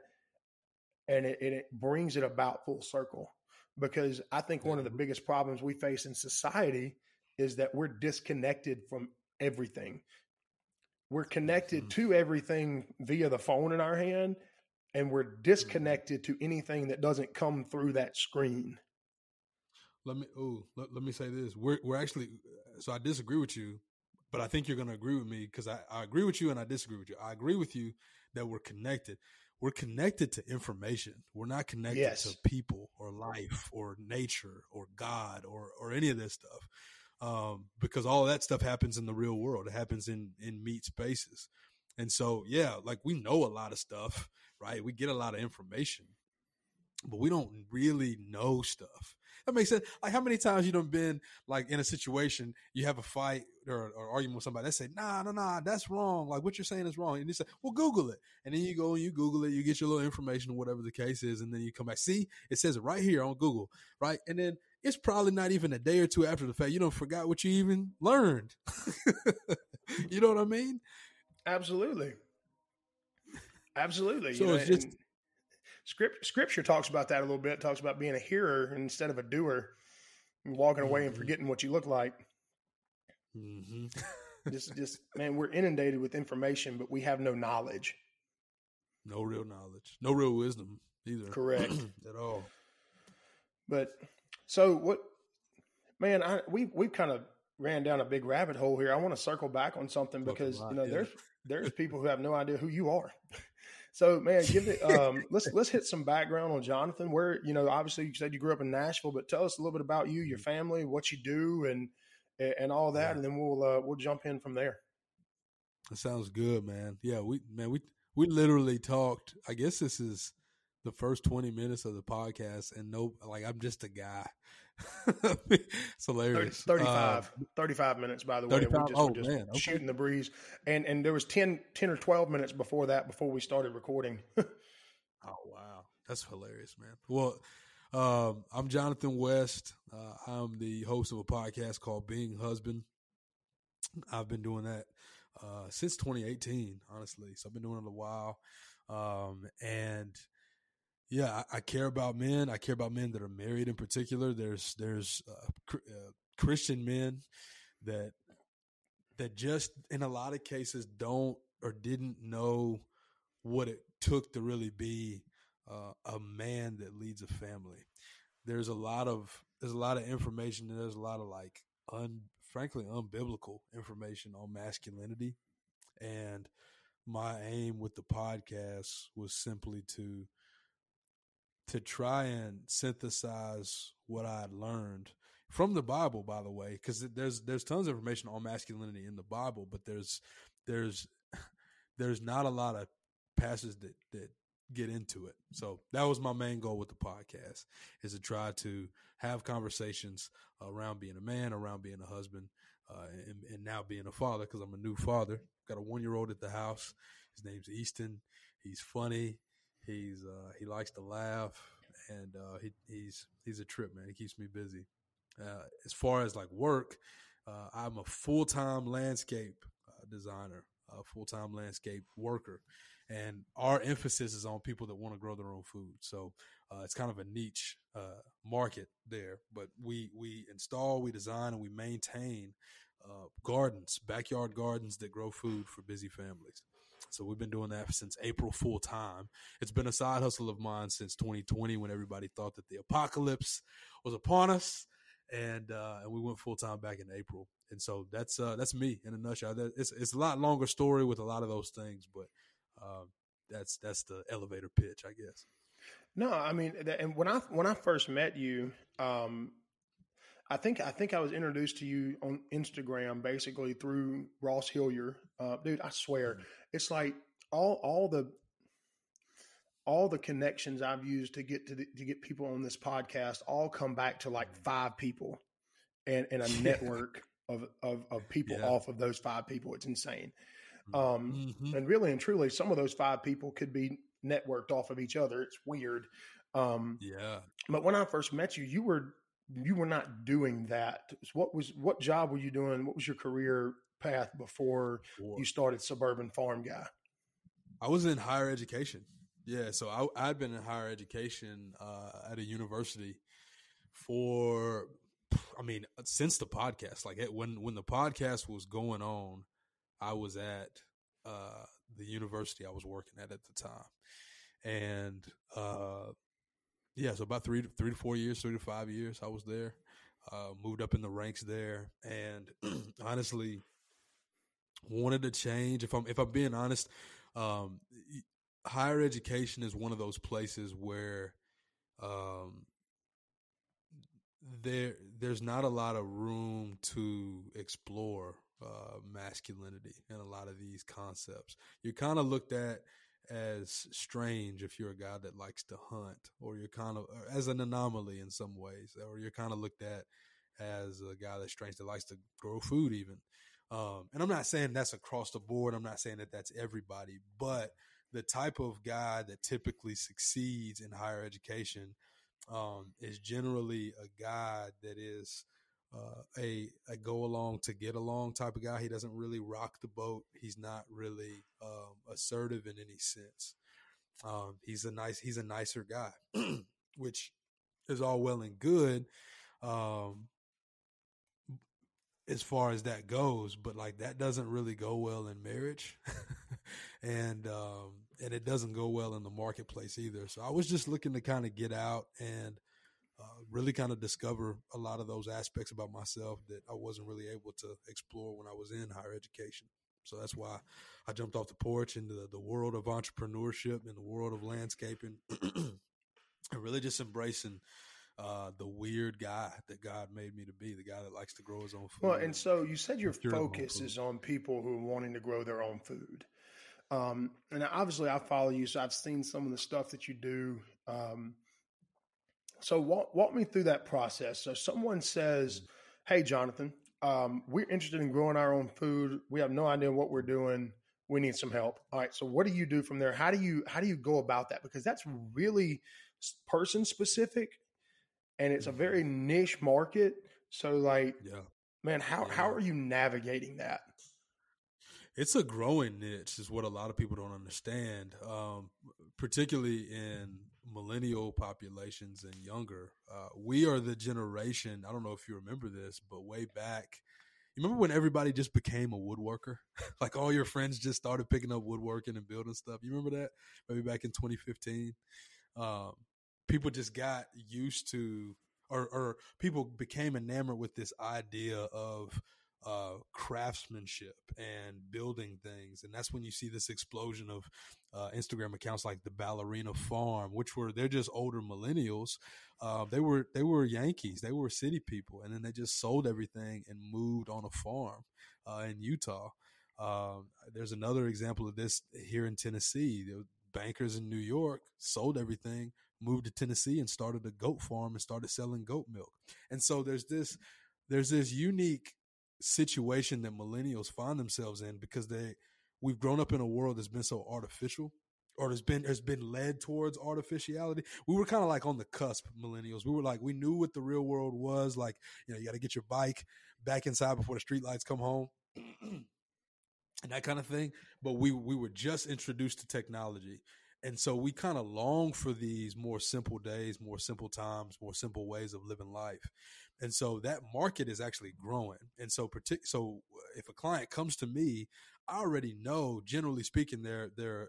and it, it brings it about full circle because i think one of the biggest problems we face in society is that we're disconnected from everything we're connected Mhm. to everything via the phone in our hand and we're disconnected to anything that doesn't come through that screen Let me oh let, let me say this. We're we're actually so I disagree with you, but I think you're gonna agree with me because I, I agree with you and I disagree with you. I agree with you that we're connected. We're connected to information. We're not connected Yes. to people or life or nature or God or or any of this stuff. Um, because all of that stuff happens in the real world. It happens in in meat spaces. And so yeah, like we know a lot of stuff, right? We get a lot of information, but we don't really know stuff. That makes sense. Like how many times you done been like in a situation, you have a fight or, or argument with somebody, they say, nah, nah, nah, that's wrong. Like what you're saying is wrong. And you say, well, Google it. And then you go and you Google it, you get your little information or whatever the case is, and then you come back. See, it says it right here on Google, right? And then it's probably not even a day or two after the fact. You don't forgot what you even learned. [LAUGHS] you know what I mean? absolutely absolutely So you know, it's just- and script scripture talks about that a little bit talks about being a hearer instead of a doer and walking away and Mhm. forgetting what you look like Mm-hmm. just [LAUGHS] just man we're inundated with information but we have no knowledge No real knowledge. No real wisdom either. Correct. [CLEARS THROAT] at all. But so what man, I we we've kind of ran down a big rabbit hole here. I want to circle back on something because lot, you know yeah. there's there's people who have no idea who you are. So man, give it [LAUGHS] um let's let's hit some background on Jonathan. Where, you know, obviously you said you grew up in Nashville, but tell us a little bit about you, your family, what you do and and all that, Yeah. and then we'll uh, we'll jump in from there. That sounds good, man. Yeah, we man, we we literally talked. I guess this is the first twenty minutes of the podcast, and no, like I'm just a guy. [LAUGHS] it's hilarious. 35, Um, 35 minutes, by the way. 35? We're just, Oh, just man, okay. shooting the breeze. And and there was 10, 10 or 12 minutes before that, before we started recording. [LAUGHS] Oh wow, that's hilarious, man. Well, um, I'm Jonathan West. Uh, I'm the host of a podcast called Being Husband. I've been doing that uh, since 2018, honestly. So I've been doing it a while, um, and yeah, I, I care about men. I care about men that are married in particular. There's there's uh, cr- uh, Christian men that that just in a lot of cases don't or didn't know what it took to really be uh, a man that leads a family. There's a lot of there's a lot of information and there's a lot of like un frankly unbiblical information on masculinity. And my aim with the podcast was simply to to try and synthesize what I had learned from the Bible, by the way, because there's there's tons of information on masculinity in the Bible, but there's there's [LAUGHS] there's not a lot of passages that that get into it. So that was my main goal with the podcast is to try to have conversations around being a man, around being a husband, uh, and, and now being a father because I'm a new father. Got a one year old at the house. His name's Easton. He's funny. He's uh, he likes to laugh, and uh, he, he's he's a trip, man. He keeps me busy. Uh, as far as like work, uh, I'm a full time landscape uh, designer, a full time landscape worker, and our emphasis is on people that want to grow their own food. So uh, it's kind of a niche uh, market there, but we we install, we design, and we maintain uh, gardens, backyard gardens that grow food for busy families. So we've been doing that since April full time. It's been a side hustle of mine since 2020 when everybody thought that the apocalypse was upon us. And uh, and we went full time back in April, and so that's uh, that's me in a nutshell. It's it's a lot longer story with a lot of those things, but um, that's that's the elevator pitch, I guess. No, I mean, and when I when I first met you, um, I think I think I was introduced to you on Instagram basically through Ross Hillier. Uh, dude, I swear, it's like all all the all the connections I've used to get to the, to get people on this podcast all come back to like five people, and and a [LAUGHS] network of of of people Yeah. off of those five people. It's insane. Um, Mhm. and really and truly, some of those five people could be networked off of each other. It's weird. Um, Yeah, but when I first met you, you were you were not doing that. What was what job were you doing? What was your career path before Or- you started Suburban Farm Guy? I was in higher education. Yeah, so I, I'd been in higher education uh, at a university for, I mean, since the podcast. Like it- when when the podcast was going on, I was at uh, the university I was working at at the time, and uh, yeah, so about three to three to four years, three to five years, I was there. Uh, moved up in the ranks there, and [CLEARS THROAT] honestly, wanted to change. If I'm if I'm being honest, um, higher education is one of those places where um, there there's not a lot of room to explore uh, masculinity and a lot of these concepts. You're kind of looked at as strange if you're a guy that likes to hunt, or you're kind of as an anomaly in some ways, or you're kind of looked at as a guy that's strange that likes to grow food even. Um, and I'm not saying that's across the board. I'm not saying that that's everybody, but the type of guy that typically succeeds in higher education um, is generally a guy that is uh, a a go along to get along type of guy. He doesn't really rock the boat. He's not really um, assertive in any sense. Um, he's a nice he's a nicer guy, [CLEARS THROAT] which is all well and good. Um, as far as that goes, but like that doesn't really go well in marriage. [LAUGHS] and um and it doesn't go well in the marketplace either. So I was just looking to kind of get out and uh, really kind of discover a lot of those aspects about myself that I wasn't really able to explore when I was in higher education. So that's why I jumped off the porch into the, the world of entrepreneurship and the world of landscaping [CLEARS THROAT] and really just embracing uh, the weird guy that God made me to be, the guy that likes to grow his own food. Well, and so you said your focus is on people who are wanting to grow their own food. Um, and obviously, I follow you, so I've seen some of the stuff that you do. Um, so walk, walk me through that process. So someone says, "Hey, Jonathan, um, we're interested in growing our own food. We have no idea what we're doing. We need some help." All right. So what do you do from there? How do you how do you go about that? Because that's really person specific, and it's a mm-hmm. very niche market. So like, yeah. man, how yeah. how are you navigating that? It's a growing niche, is what a lot of people don't understand, um, particularly in millennial populations and younger. Uh, we are the generation. I don't know if you remember this, but way back, you remember when everybody just became a woodworker? [LAUGHS] like all your friends just started picking up woodworking and building stuff. You remember that? Maybe back in 2015. Um, people just got used to, or, or people became enamored with this idea of uh, craftsmanship and building things. And that's when you see this explosion of uh, Instagram accounts like the Ballerina Farm, which were they're just older millennials. Uh, they were they were Yankees, they were city people, and then they just sold everything and moved on a farm uh, in Utah. Um, there's another example of this here in Tennessee. The bankers in New York sold everything, moved to Tennessee, and started a goat farm and started selling goat milk. And so there's this there's this unique situation that millennials find themselves in because they we've grown up in a world that's been so artificial or has been has been led towards artificiality. We were kind of like on the cusp, millennials. We were like we knew what the real world was. Like you know, you got to get your bike back inside before the street lights come home, [CLEARS THROAT] and that kind of thing. But we we were just introduced to technology, and so we kind of long for these more simple days, more simple times, more simple ways of living life. And so that market is actually growing. And so, partic- so uh, if a client comes to me, I already know, generally speaking, they're they're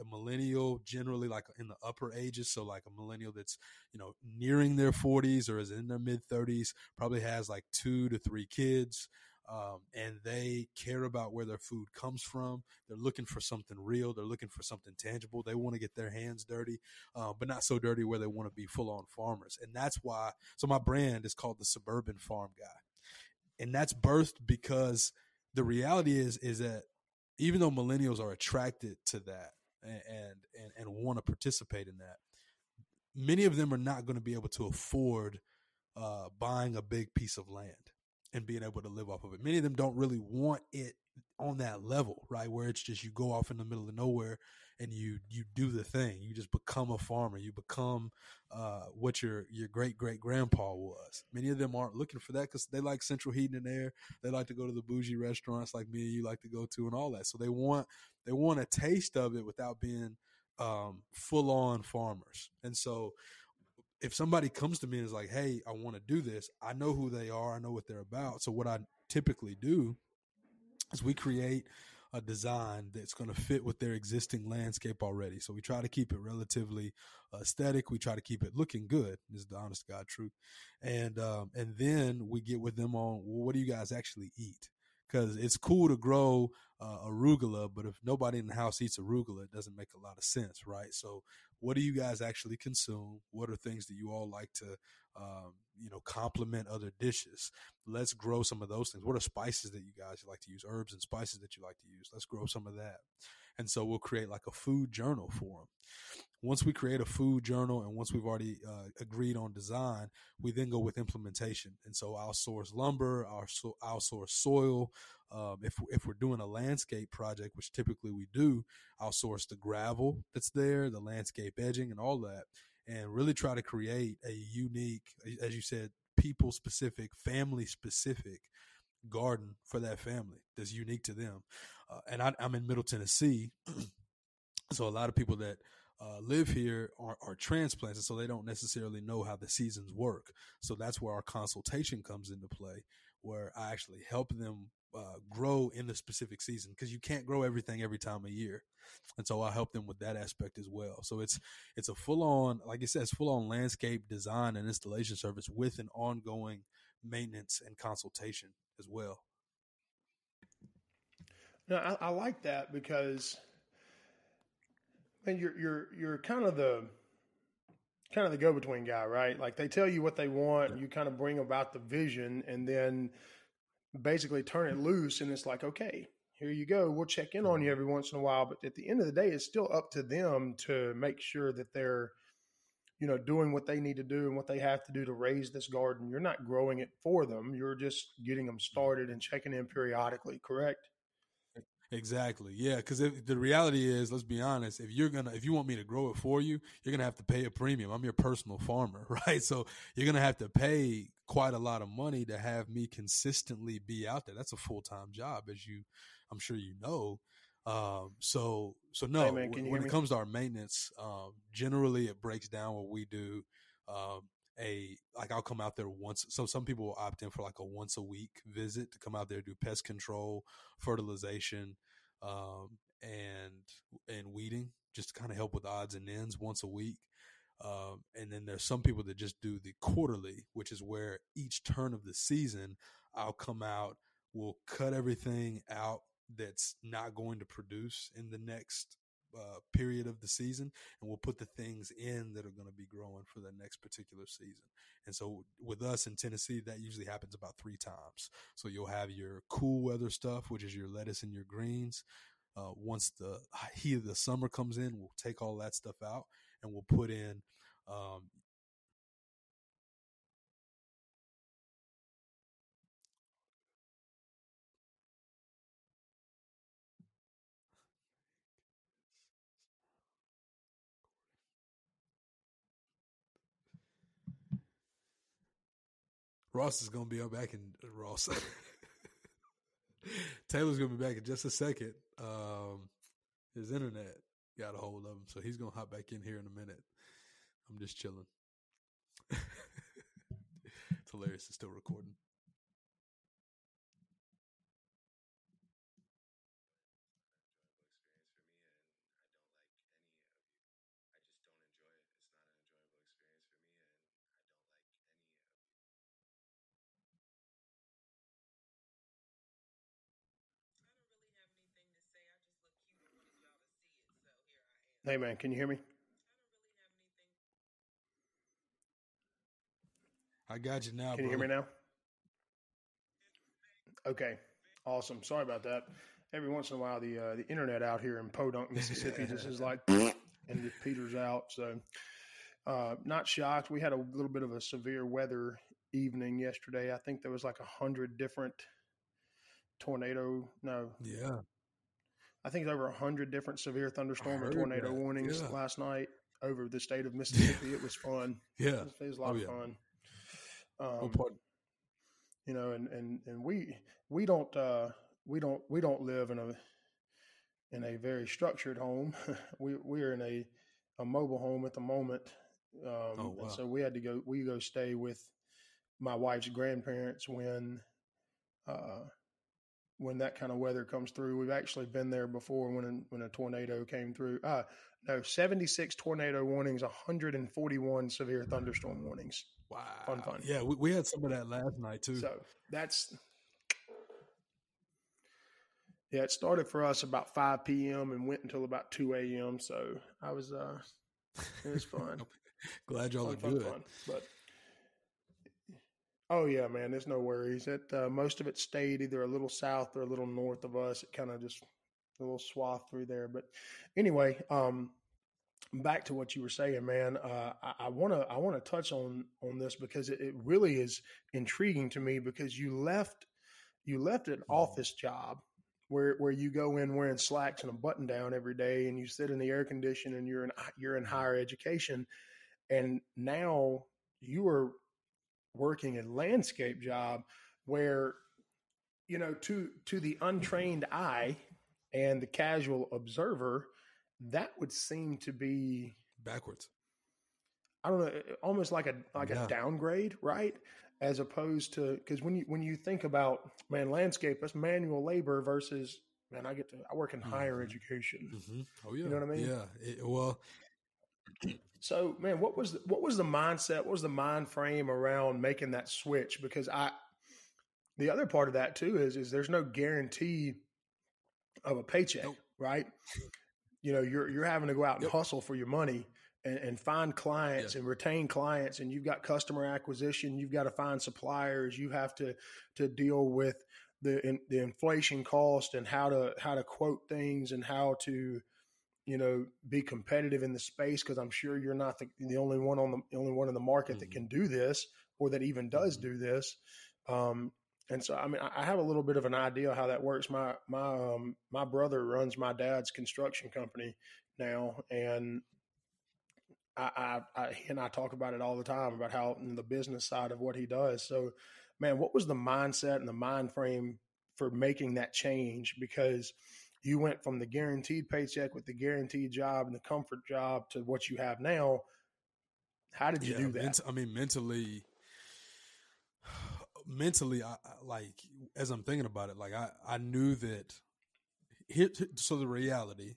a millennial, generally like in the upper ages. So like a millennial that's you know nearing their 40s or is in their mid 30s, probably has like two to three kids um, and they care about where their food comes from. They're looking for something real. They're looking for something tangible. They want to get their hands dirty, uh, but not so dirty where they want to be full on farmers. And that's why. So my brand is called the Suburban Farm Guy, and that's birthed because the reality is is that even though millennials are attracted to that and and and want to participate in that, many of them are not going to be able to afford uh, buying a big piece of land and being able to live off of it. Many of them don't really want it on that level, right? Where it's just you go off in the middle of nowhere and you you do the thing. You just become a farmer. You become uh, what your your great great grandpa was. Many of them aren't looking for that because they like central heating and air. They like to go to the bougie restaurants like me and you like to go to and all that. So they want they want a taste of it without being um, full on farmers. And so if somebody comes to me and is like, "Hey, I want to do this," I know who they are. I know what they're about. So what I typically do is we create a design that's going to fit with their existing landscape already. So we try to keep it relatively aesthetic. We try to keep it looking good. Is the honest God truth, and um, and then we get with them on well, what do you guys actually eat? because it's cool to grow uh, arugula, but if nobody in the house eats arugula, it doesn't make a lot of sense, right? So, what do you guys actually consume? What are things that you all like to, um, you know, complement other dishes? Let's grow some of those things. What are spices that you guys like to use? Herbs and spices that you like to use? Let's grow some of that. And so we'll create like a food journal for them once we create a food journal and once we've already uh, agreed on design, we then go with implementation. And so I'll source lumber, I'll, so, I'll source soil. Um, if, if we're doing a landscape project, which typically we do, I'll source the gravel that's there, the landscape edging, and all that, and really try to create a unique, as you said, people specific, family specific garden for that family that's unique to them. Uh, and I, I'm in Middle Tennessee. [CLEARS THROAT] so a lot of people that uh, live here are, are transplants, and so they don't necessarily know how the seasons work. So that's where our consultation comes into play. where I actually help them uh, grow in the specific season because you can't grow everything every time of year, and so I help them with that aspect as well. So it's it's a full on, like I said, it's full on landscape design and installation service with an ongoing maintenance and consultation as well. No, I, I like that because, man, you're you're you're kind of the kind of the go between guy, right? Like they tell you what they want, you kind of bring about the vision, and then basically turn it loose, and it's like, okay, here you go. We'll check in on you mm-hmm. every once in a while, but at the end of the day, it's still up to them to make sure that they're you know doing what they need to do and what they have to do to raise this garden you're not growing it for them you're just getting them mm-hmm. started and checking in periodically correct Exactly. Yeah, because the reality is, let's be honest. If you're gonna, if you want me to grow it for you, you're gonna have to pay a premium. I'm your personal farmer, [LAUGHS] right? So you're gonna have to pay quite a lot of money to have me consistently be out there. That's a full time job, as you, I'm sure you know. Um, so, so no. Hey man, when, when it comes to our maintenance, um, generally it breaks down what we do. Um, a like I'll come out there once. So some people will opt in for like a once a week visit to come out there do pest control, fertilization, um, and and weeding, just to kind of help with odds and ends once a week. Um, and then there's some people that just do the quarterly, which is where each turn of the season I'll come out, we'll cut everything out that's not going to produce in the next uh, period of the season, and we'll put the things in that are going to be growing for the next particular season. And so, with us in Tennessee, that usually happens about three times. So you'll have your cool weather stuff, which is your lettuce and your greens. Uh, once the heat of the summer comes in, we'll take all that stuff out and we'll put in um, Ross is gonna be up back in Ross. [LAUGHS] Taylor's gonna be back in just a second. Um, his internet got a hold of him, so he's gonna hop back in here in a minute. I'm just chilling. [LAUGHS] it's hilarious. It's still recording. Hey, man, can you hear me? I got you now. Can you hear me now? Okay, awesome. Sorry about that. Every once in a while, the uh, the internet out here in Podunk, [LAUGHS] Mississippi, just is like, [LAUGHS] and it peters out. So, uh, not shocked. We had a little bit of a severe weather evening yesterday. I think there was like a hundred different tornado. No, yeah, I think over 100 different severe thunderstorm and tornado that. warnings yeah. last night over the state of [LAUGHS] Mississippi. it was fun. Yeah. It was, a lot oh, of yeah. fun. Um, you know, and, and, and we, we don't, uh, we don't, we don't live in a, in a very structured home. [LAUGHS] we, we're in a, a mobile home at the moment. Um, oh, wow. so we had to go, we go stay with my wife's grandparents when, uh, when that kind of weather comes through. We've actually been there before when a, when a tornado came through. Uh, no, 76 tornado warnings, 141 severe thunderstorm warnings. Wow. Fun, fun. Yeah, we, we had some of that last night too. So that's, yeah, it started for us about 5 p.m. and went until about 2 a.m. So I was, uh, it was fun. [LAUGHS] Glad y'all fun, are good. Fun, but Oh yeah, man. There's no worries. It uh, most of it stayed either a little south or a little north of us. It kind of just a little swath through there. But anyway, um, back to what you were saying, man. Uh, I want to I want to touch on on this because it, it, really is intriguing to me because you left you left an office job where where you go in wearing slacks and a button down every day and you sit in the air condition and you're in you're in higher education and now you are working a landscape job where you know to to the untrained eye and the casual observer that would seem to be backwards i don't know almost like a like yeah. a downgrade right as opposed to because when you when you think about man landscape, that's manual labor versus man. I get to I work in higher Mhm. education. Mm-hmm. Oh yeah, You know what I mean? Yeah. It, well, So, man, what was the, what was the mindset? What was the mind frame around making that switch? Because I, the other part of that too is is there's no guarantee of a paycheck, Nope. right? You know, you're you're having to go out and Yep. hustle for your money and, and find clients and retain clients, and you've got customer acquisition, you've got to find suppliers, you have to to deal with the in, the inflation cost and how to how to quote things and how to you know be competitive in the space because I'm sure you're not the, the only one on the, the only one in the market that Mhm. can do this or that even does Mhm. do this. Um, and so I mean I I have a little bit of an idea how that works. My my um, my brother runs my dad's construction company now, and I, I, I he and I talk about it all the time about how the business side of what he does. So, man, what was the mindset and the mind frame for making that change? Because you went from the guaranteed paycheck with the guaranteed job and the comfort job to what you have now. How did you do that? ment- I mean, mentally, mentally, I, I like as I'm thinking about it, like I I knew that. Here, so the reality,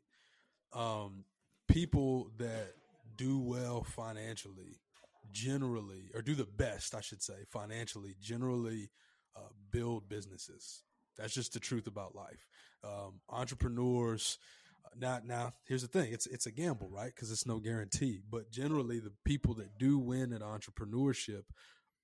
um, people that do well financially, generally, or do the best, I should say, financially, generally, uh, build businesses. That's just the truth about life. Um, entrepreneurs. Now, now, here's the thing: it's it's a gamble, right? Because it's no guarantee. But generally, the people that do win at entrepreneurship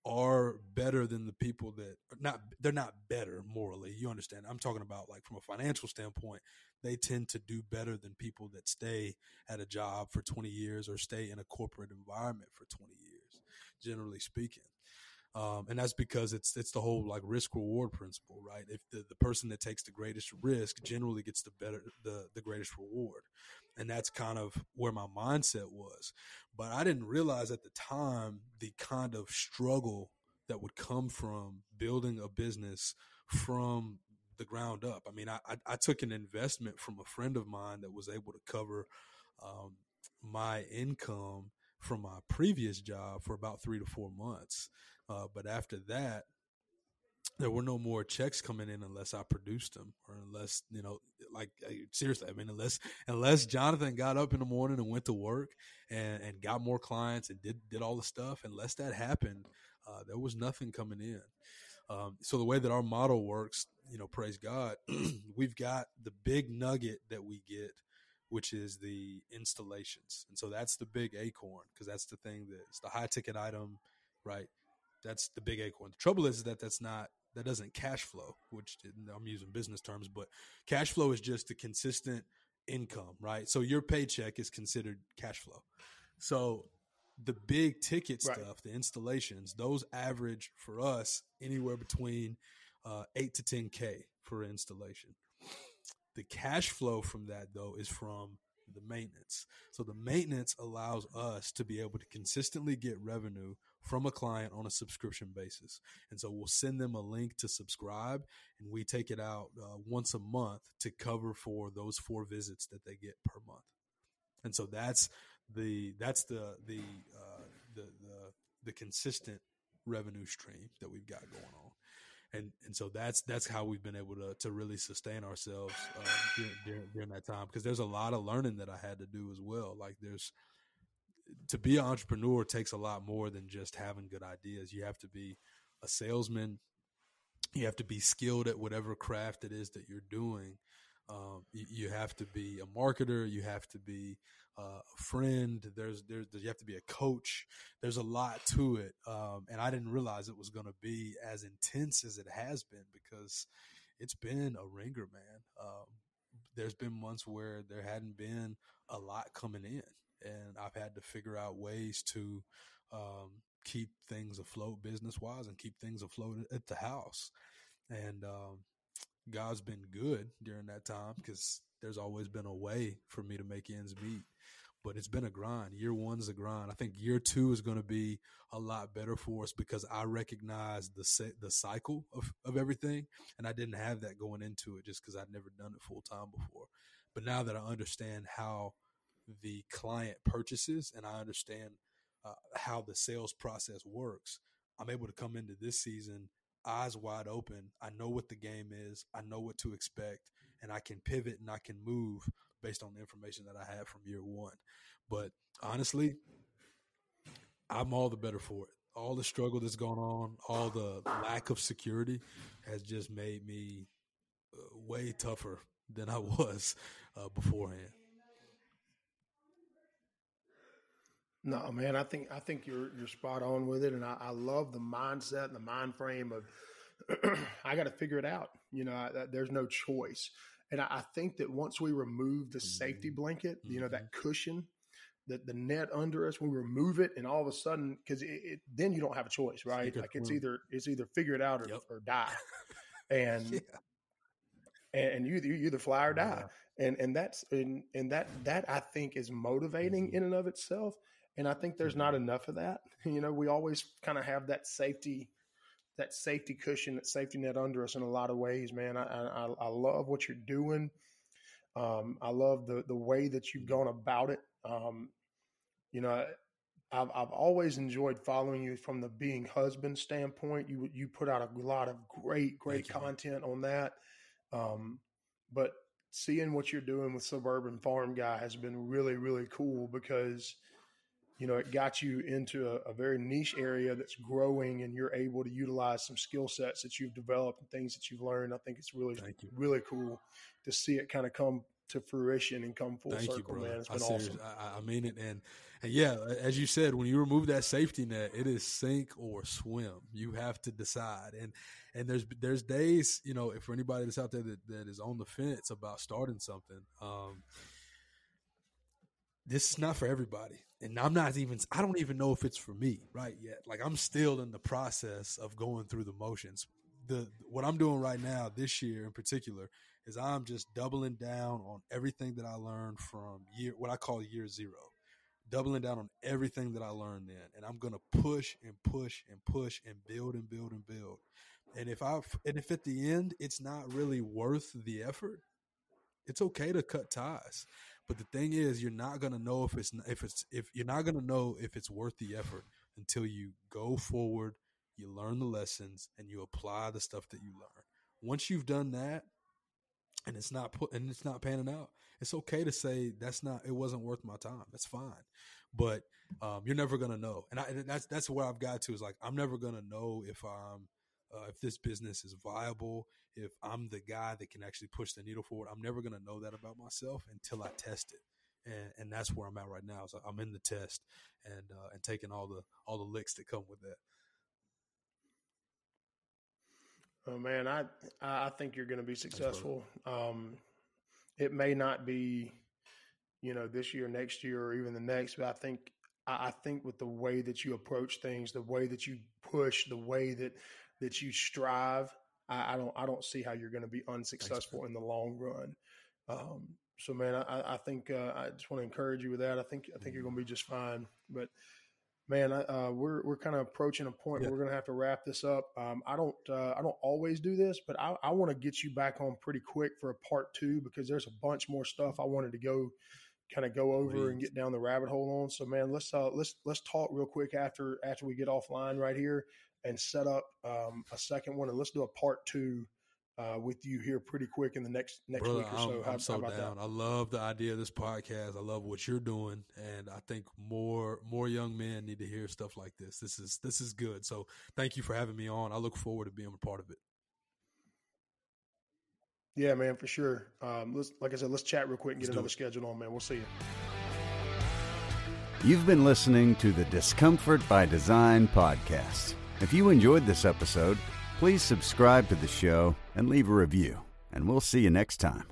are better than the people that not. They're not better morally. You understand? I'm talking about like from a financial standpoint. They tend to do better than people that stay at a job for 20 years or stay in a corporate environment for 20 years. Generally speaking. Um, and that's because it's it's the whole like risk reward principle, right? If the, the person that takes the greatest risk generally gets the better the the greatest reward, and that's kind of where my mindset was. But I didn't realize at the time the kind of struggle that would come from building a business from the ground up. I mean, I I, I took an investment from a friend of mine that was able to cover um, my income from my previous job for about three to four months. Uh, but after that, there were no more checks coming in unless I produced them, or unless you know, like seriously, I mean, unless unless Jonathan got up in the morning and went to work and, and got more clients and did did all the stuff, unless that happened, uh, there was nothing coming in. Um, so the way that our model works, you know, praise God, [CLEARS THROAT] we've got the big nugget that we get, which is the installations, and so that's the big acorn because that's the thing that's the high ticket item, right? That's the big acorn. The trouble is that that's not that doesn't cash flow, which I'm using business terms, but cash flow is just the consistent income, right? So your paycheck is considered cash flow. So the big ticket Right. stuff, the installations, those average for us anywhere between uh, eight to ten k for installation. The cash flow from that though is from the maintenance. So the maintenance allows us to be able to consistently get revenue from a client on a subscription basis. And so we'll send them a link to subscribe and we take it out uh, once a month to cover for those four visits that they get per month. And so that's the that's the the uh, the the the consistent revenue stream that we've got going on. And and so that's that's how we've been able to to really sustain ourselves uh, during, during during that time because there's a lot of learning that I had to do as well. Like there's to be an entrepreneur takes a lot more than just having good ideas. You have to be a salesman. You have to be skilled at whatever craft it is that you're doing. Um, you, you have to be a marketer. You have to be uh, a friend. There's, there's, you have to be a coach. There's a lot to it. Um, and I didn't realize it was going to be as intense as it has been because it's been a wringer, man. Um, there's been months where there hadn't been a lot coming in and I've had to figure out ways to um, keep things afloat business wise and keep things afloat at the house. And um, God's been good during that time because there's always been a way for me to make ends meet. But it's been a grind. Year one's a grind. I think year two is going to be a lot better for us because I recognize the the cycle of, of everything, and I didn't have that going into it just because I'd never done it full time before. But now that I understand how the client purchases and I understand uh, how the sales process works, I'm able to come into this season eyes wide open. I know what the game is. I know what to expect, and I can pivot and I can move based on the information that I had from year one. But honestly, I'm all the better for it. All the struggle that's going on, all the lack of security has just made me uh, way tougher than I [LAUGHS] was uh, beforehand. No, man, I think I think you're you're spot on with it, and I, I love the mindset and the mind frame of [CLEARS THROAT] I got to figure it out. You know, I, there's no choice, and I, I, think that once we remove the safety mm-hmm. blanket, you know, that mm-hmm. cushion, the the net under us, we remove it, and all of a sudden, because then you don't have a choice, right? Like it's either it's either figure it out or, yep. or die, [LAUGHS] and yeah. and you you either fly or die, and and that's and and that that I think is motivating mm-hmm. in and of itself and I think there's not mm-hmm. enough of that. [LAUGHS] You know, we always kind of have that safety, that safety cushion, that safety net under us in a lot of ways, man. I, I, I love what you're doing. Um, I love the, the way that you've gone about it. Um, you know, I've, I've always enjoyed following you from the being husband standpoint. You, you put out a lot of great, great content on that. Um, but seeing what you're doing with Suburban Farm Guy has been really, really cool because – you know, it got you into a, a, very niche area that's growing and you're able to utilize some skill sets that you've developed and things that you've learned. I think it's really, really cool to see it kind of come to fruition and come full Thank circle, you, man. It's been I awesome. I, I, mean it. And, and yeah, as you said, when you remove that safety net, it is sink or swim. You have to decide. And, and there's, there's days, you know, if for anybody that's out there that, that is on the fence about starting something, um, this is not for everybody. And I'm not even, I don't even know if it's for me right yet. Like I'm still in the process of going through the motions. The, what I'm doing right now this year in particular is I'm just doubling down on everything that I learned from year, what I call year zero, doubling down on everything that I learned then. And I'm going to push and push and push and build and build and build. And if I, and if at the end it's not really worth the effort, it's okay to cut ties but the thing is, you're not gonna know if it's if it's if you're not gonna know if it's worth the effort until you go forward, you learn the lessons, and you apply the stuff that you learn. Once you've done that, and it's not put and it's not panning out, it's okay to say that's not it wasn't worth my time. That's fine, but um, you're never gonna know. And, I, and that's that's where I've got to is like I'm never gonna know if I'm uh, if this business is viable, if I'm the guy that can actually push the needle forward. I'm never going to know that about myself until I test it. And, and that's where I'm at right now. So I'm in the test and uh, and taking all the all the licks that come with that. Oh man, I I think you're going to be successful. Um, it may not be, you know, this year, next year, or even the next, but I think I think with the way that you approach things, the way that you push, the way that that you strive, I, I don't I don't see how you're going to be unsuccessful Thanks, in the long run. Um, so man, I, I think uh, I just want to encourage you with that. I think I think you're going to be just fine. But man, uh, we're we're kind of approaching a point yeah. where we're going to have to wrap this up. Um, I don't uh, I don't always do this, but I, I want to get you back on pretty quick for a part two because there's a bunch more stuff I wanted to go kind of go over Please. and get down the rabbit hole on. So man, let's uh, let's let's talk real quick after after we get offline right here and set up um, a second one, and let's do a part two uh, with you here pretty quick in the next next Brother, week or so. I'm, how, I'm so how down. That? I love the idea of this podcast. I love what you're doing, and I think more more young men need to hear stuff like this. This is this is good. So thank you for having me on. I look forward to being a part of it. Yeah, man, for sure. Um, let's like I said, let's chat real quick and get another schedule on, man. We'll see you. You've been listening to the Discomfort by Design podcast. If you enjoyed this episode, please subscribe to the show and leave a review, and we'll see you next time.